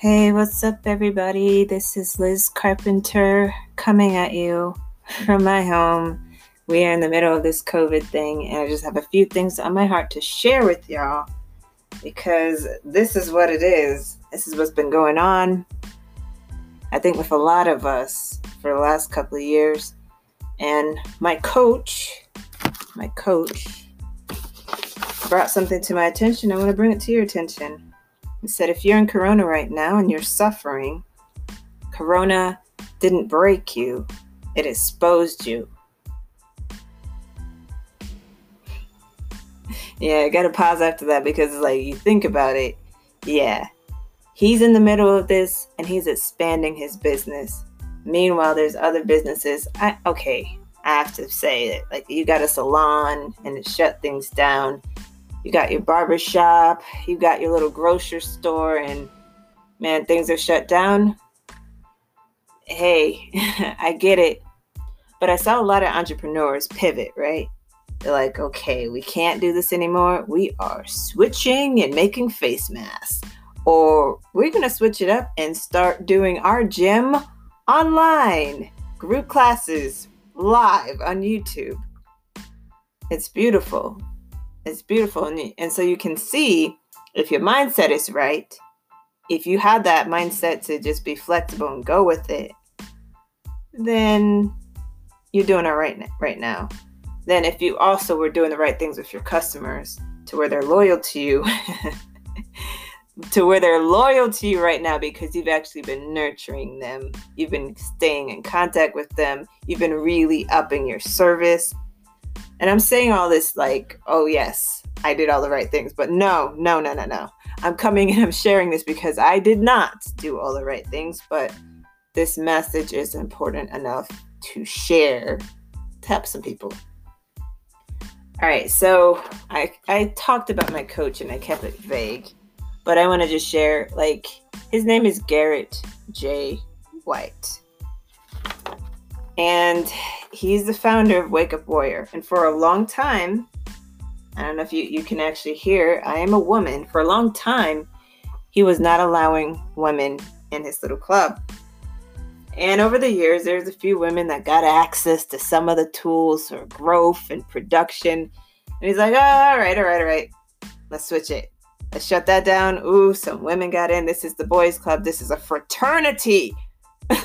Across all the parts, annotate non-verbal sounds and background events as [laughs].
Hey, what's up, everybody? This is Liz Carpenter coming at you from my home. We are in the middle of this COVID thing, and I just have a few things on my heart to share with y'all because this is what it is. This is what's been going on, I think, with a lot of us for the last couple of years. And my coach, my coach, brought something to my attention. I want to bring it to your attention. He said, if you're in Corona right now and you're suffering, Corona didn't break you, it exposed you. yeah, I gotta pause after that because, like, you think about it, yeah, he's in the middle of this and he's expanding his business. Meanwhile, there's other businesses. I okay, I have to say that, like, you got a salon and it shut things down you got your barber shop, you got your little grocery store, and man, things are shut down. Hey, [laughs] I get it. But I saw a lot of entrepreneurs pivot, right? They're like, okay, we can't do this anymore. We are switching and making face masks. Or we're going to switch it up and start doing our gym online, group classes live on YouTube. It's beautiful. It's beautiful. And, and so you can see if your mindset is right, if you have that mindset to just be flexible and go with it, then you're doing it right, right now. Then if you also were doing the right things with your customers to where they're loyal to you, [laughs] to where they're loyal to you right now because you've actually been nurturing them. You've been staying in contact with them. You've been really upping your service. And I'm saying all this like, oh, yes, I did all the right things. But no, no, no, no, no. I'm coming and I'm sharing this because I did not do all the right things. But this message is important enough to share to help some people. All right, so I, I talked about my coach and I kept it vague, but I want to just share like his name is Garrett J. White. And he's the founder of Wake Up Warrior. And for a long time, I don't know if you, you can actually hear, I am a woman. For a long time, he was not allowing women in his little club. And over the years, there's a few women that got access to some of the tools for growth and production. And he's like, oh, all right, all right, all right. Let's switch it. Let's shut that down. Ooh, some women got in. This is the boys' club. This is a fraternity.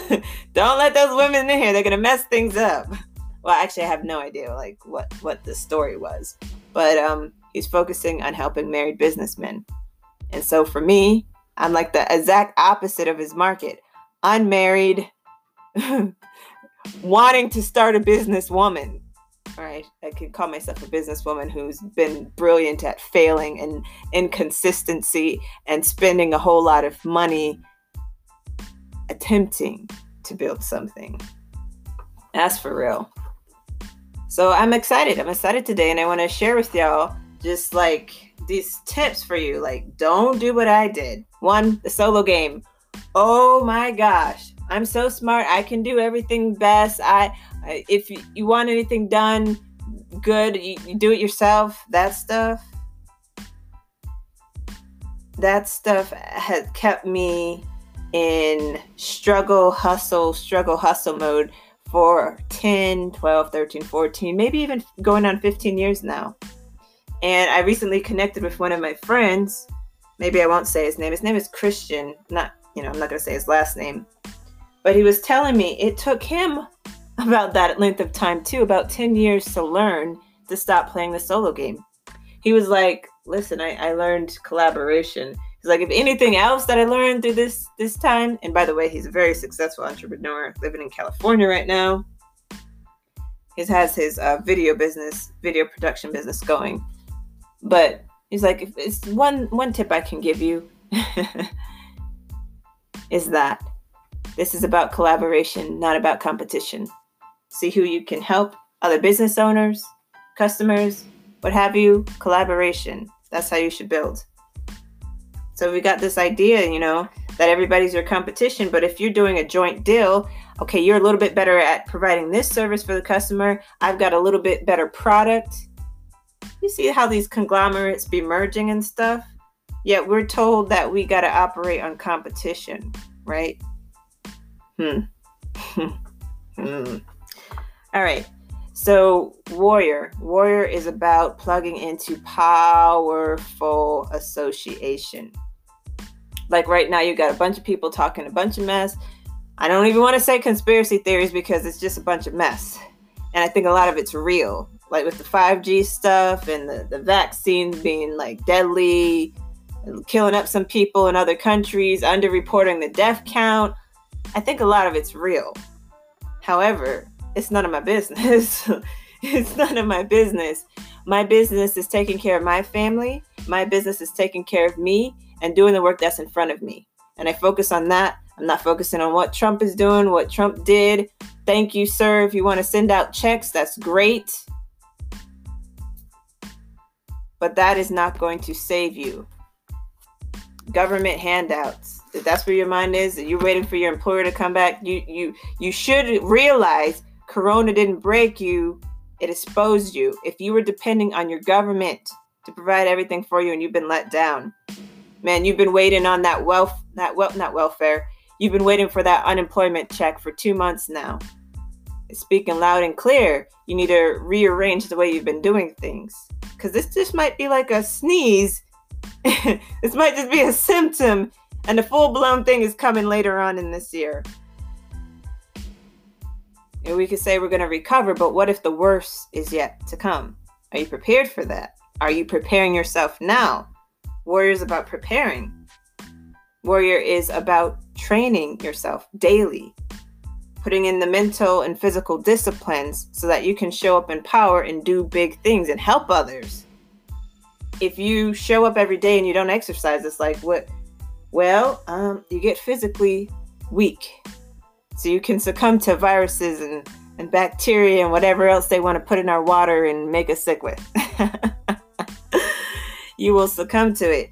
[laughs] Don't let those women in here. They're gonna mess things up. Well, actually, I have no idea like what what the story was, but um, he's focusing on helping married businessmen, and so for me, I'm like the exact opposite of his market. Unmarried, [laughs] wanting to start a business woman. All right, I could call myself a businesswoman who's been brilliant at failing and inconsistency and spending a whole lot of money attempting to build something. That's for real. So I'm excited. I'm excited today, and I want to share with y'all just like these tips for you. Like, don't do what I did. One, the solo game. Oh my gosh, I'm so smart. I can do everything best. I, I if you, you want anything done good, you, you do it yourself. That stuff. That stuff has kept me in struggle, hustle, struggle, hustle mode for 10, 12, 13, 14, maybe even going on 15 years now. And I recently connected with one of my friends. Maybe I won't say his name. His name is Christian. Not, you know, I'm not going to say his last name. But he was telling me it took him [laughs] about that length of time too, about 10 years to learn to stop playing the solo game. He was like, listen, I, I learned collaboration like if anything else that I learned through this this time, and by the way, he's a very successful entrepreneur living in California right now. He has his uh, video business, video production business going. But he's like, if it's one one tip I can give you [laughs] is that this is about collaboration, not about competition. See who you can help, other business owners, customers, what have you, collaboration. That's how you should build. So we got this idea, you know, that everybody's your competition. But if you're doing a joint deal, okay, you're a little bit better at providing this service for the customer. I've got a little bit better product. You see how these conglomerates be merging and stuff? Yet we're told that we got to operate on competition, right? Hmm. [laughs] hmm. All right. So, warrior. Warrior is about plugging into powerful association. Like right now, you got a bunch of people talking a bunch of mess. I don't even want to say conspiracy theories because it's just a bunch of mess. And I think a lot of it's real. Like with the 5G stuff and the, the vaccines being like deadly, killing up some people in other countries, underreporting the death count. I think a lot of it's real. However, it's none of my business. [laughs] it's none of my business. My business is taking care of my family. My business is taking care of me and doing the work that's in front of me. And I focus on that. I'm not focusing on what Trump is doing, what Trump did. Thank you, sir. If you want to send out checks, that's great. But that is not going to save you. Government handouts. If that's where your mind is, you're waiting for your employer to come back, you you you should realize Corona didn't break you, it exposed you. If you were depending on your government to provide everything for you and you've been let down, man, you've been waiting on that wealth, that well, not welfare. You've been waiting for that unemployment check for two months now. Speaking loud and clear. You need to rearrange the way you've been doing things. Because this just might be like a sneeze. [laughs] this might just be a symptom, and the full blown thing is coming later on in this year. And we could say we're going to recover, but what if the worst is yet to come? Are you prepared for that? Are you preparing yourself now? Warrior is about preparing. Warrior is about training yourself daily, putting in the mental and physical disciplines so that you can show up in power and do big things and help others. If you show up every day and you don't exercise, it's like what? Well, um, you get physically weak. So you can succumb to viruses and, and bacteria and whatever else they want to put in our water and make us sick with. [laughs] you will succumb to it.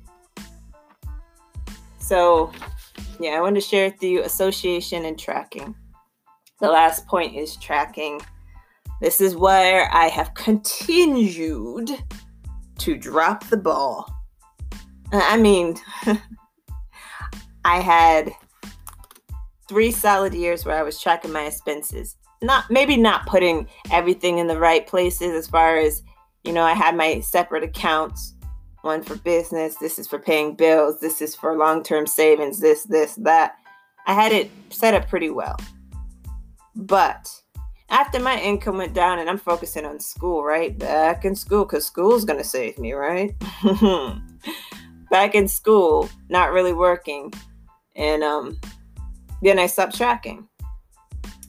So, yeah, I want to share with you association and tracking. The last point is tracking. This is where I have continued to drop the ball. Uh, I mean, [laughs] I had three solid years where I was tracking my expenses. Not maybe not putting everything in the right places as far as, you know, I had my separate accounts one for business, this is for paying bills, this is for long term savings, this, this, that. I had it set up pretty well. But after my income went down and I'm focusing on school, right? Back in school, because school's going to save me, right? [laughs] Back in school, not really working. And um, then I stopped tracking.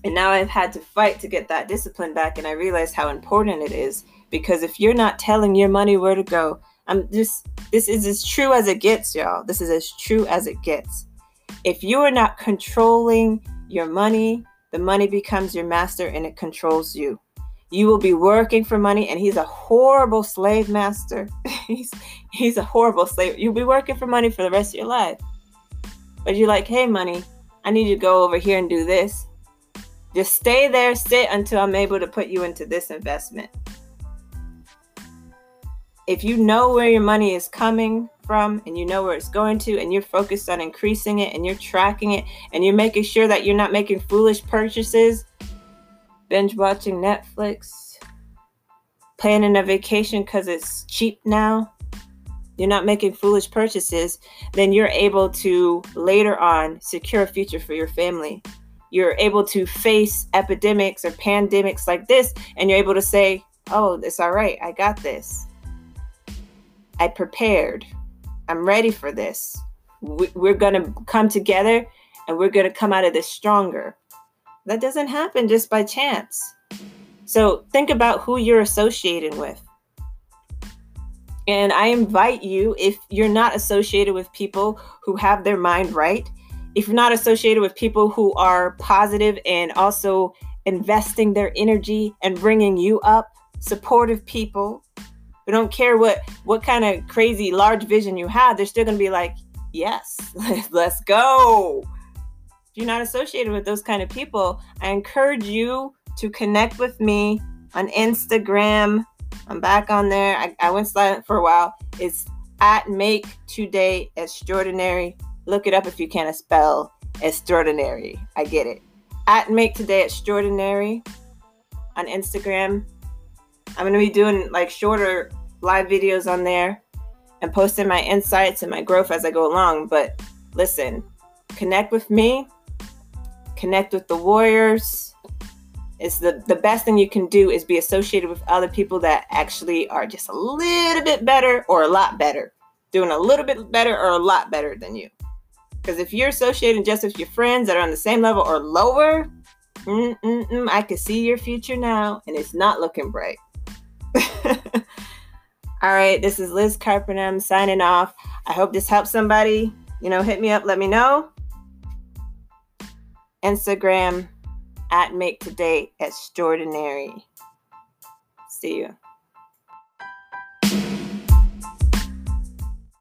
And now I've had to fight to get that discipline back. And I realized how important it is because if you're not telling your money where to go, I'm just, this is as true as it gets, y'all. This is as true as it gets. If you are not controlling your money, the money becomes your master and it controls you. You will be working for money, and he's a horrible slave master. [laughs] he's he's a horrible slave. You'll be working for money for the rest of your life. But you're like, hey, money, I need you to go over here and do this. Just stay there, sit until I'm able to put you into this investment if you know where your money is coming from and you know where it's going to and you're focused on increasing it and you're tracking it and you're making sure that you're not making foolish purchases binge watching netflix planning a vacation because it's cheap now you're not making foolish purchases then you're able to later on secure a future for your family. You're able to face epidemics or pandemics like this and you're able to say oh it's all right. I got this I prepared. I'm ready for this. We're going to come together and we're going to come out of this stronger. That doesn't happen just by chance. So think about who you're associating with. And I invite you, if you're not associated with people who have their mind right, if you're not associated with people who are positive and also investing their energy and bringing you up, supportive people, we don't care what what kind of crazy large vision you have. They're still gonna be like, yes, [laughs] let's go. If you're not associated with those kind of people, I encourage you to connect with me on Instagram. I'm back on there. I, I went silent for a while. It's at make today extraordinary. Look it up if you can't spell extraordinary. I get it. At make today extraordinary on Instagram. I'm gonna be doing like shorter live videos on there and posting my insights and my growth as I go along. But listen, connect with me, connect with the warriors. It's the, the best thing you can do is be associated with other people that actually are just a little bit better or a lot better, doing a little bit better or a lot better than you. Because if you're associating just with your friends that are on the same level or lower, I can see your future now, and it's not looking bright. [laughs] All right, this is Liz Carpenter signing off. I hope this helps somebody. You know, hit me up, let me know. Instagram at Make Today Extraordinary. See you.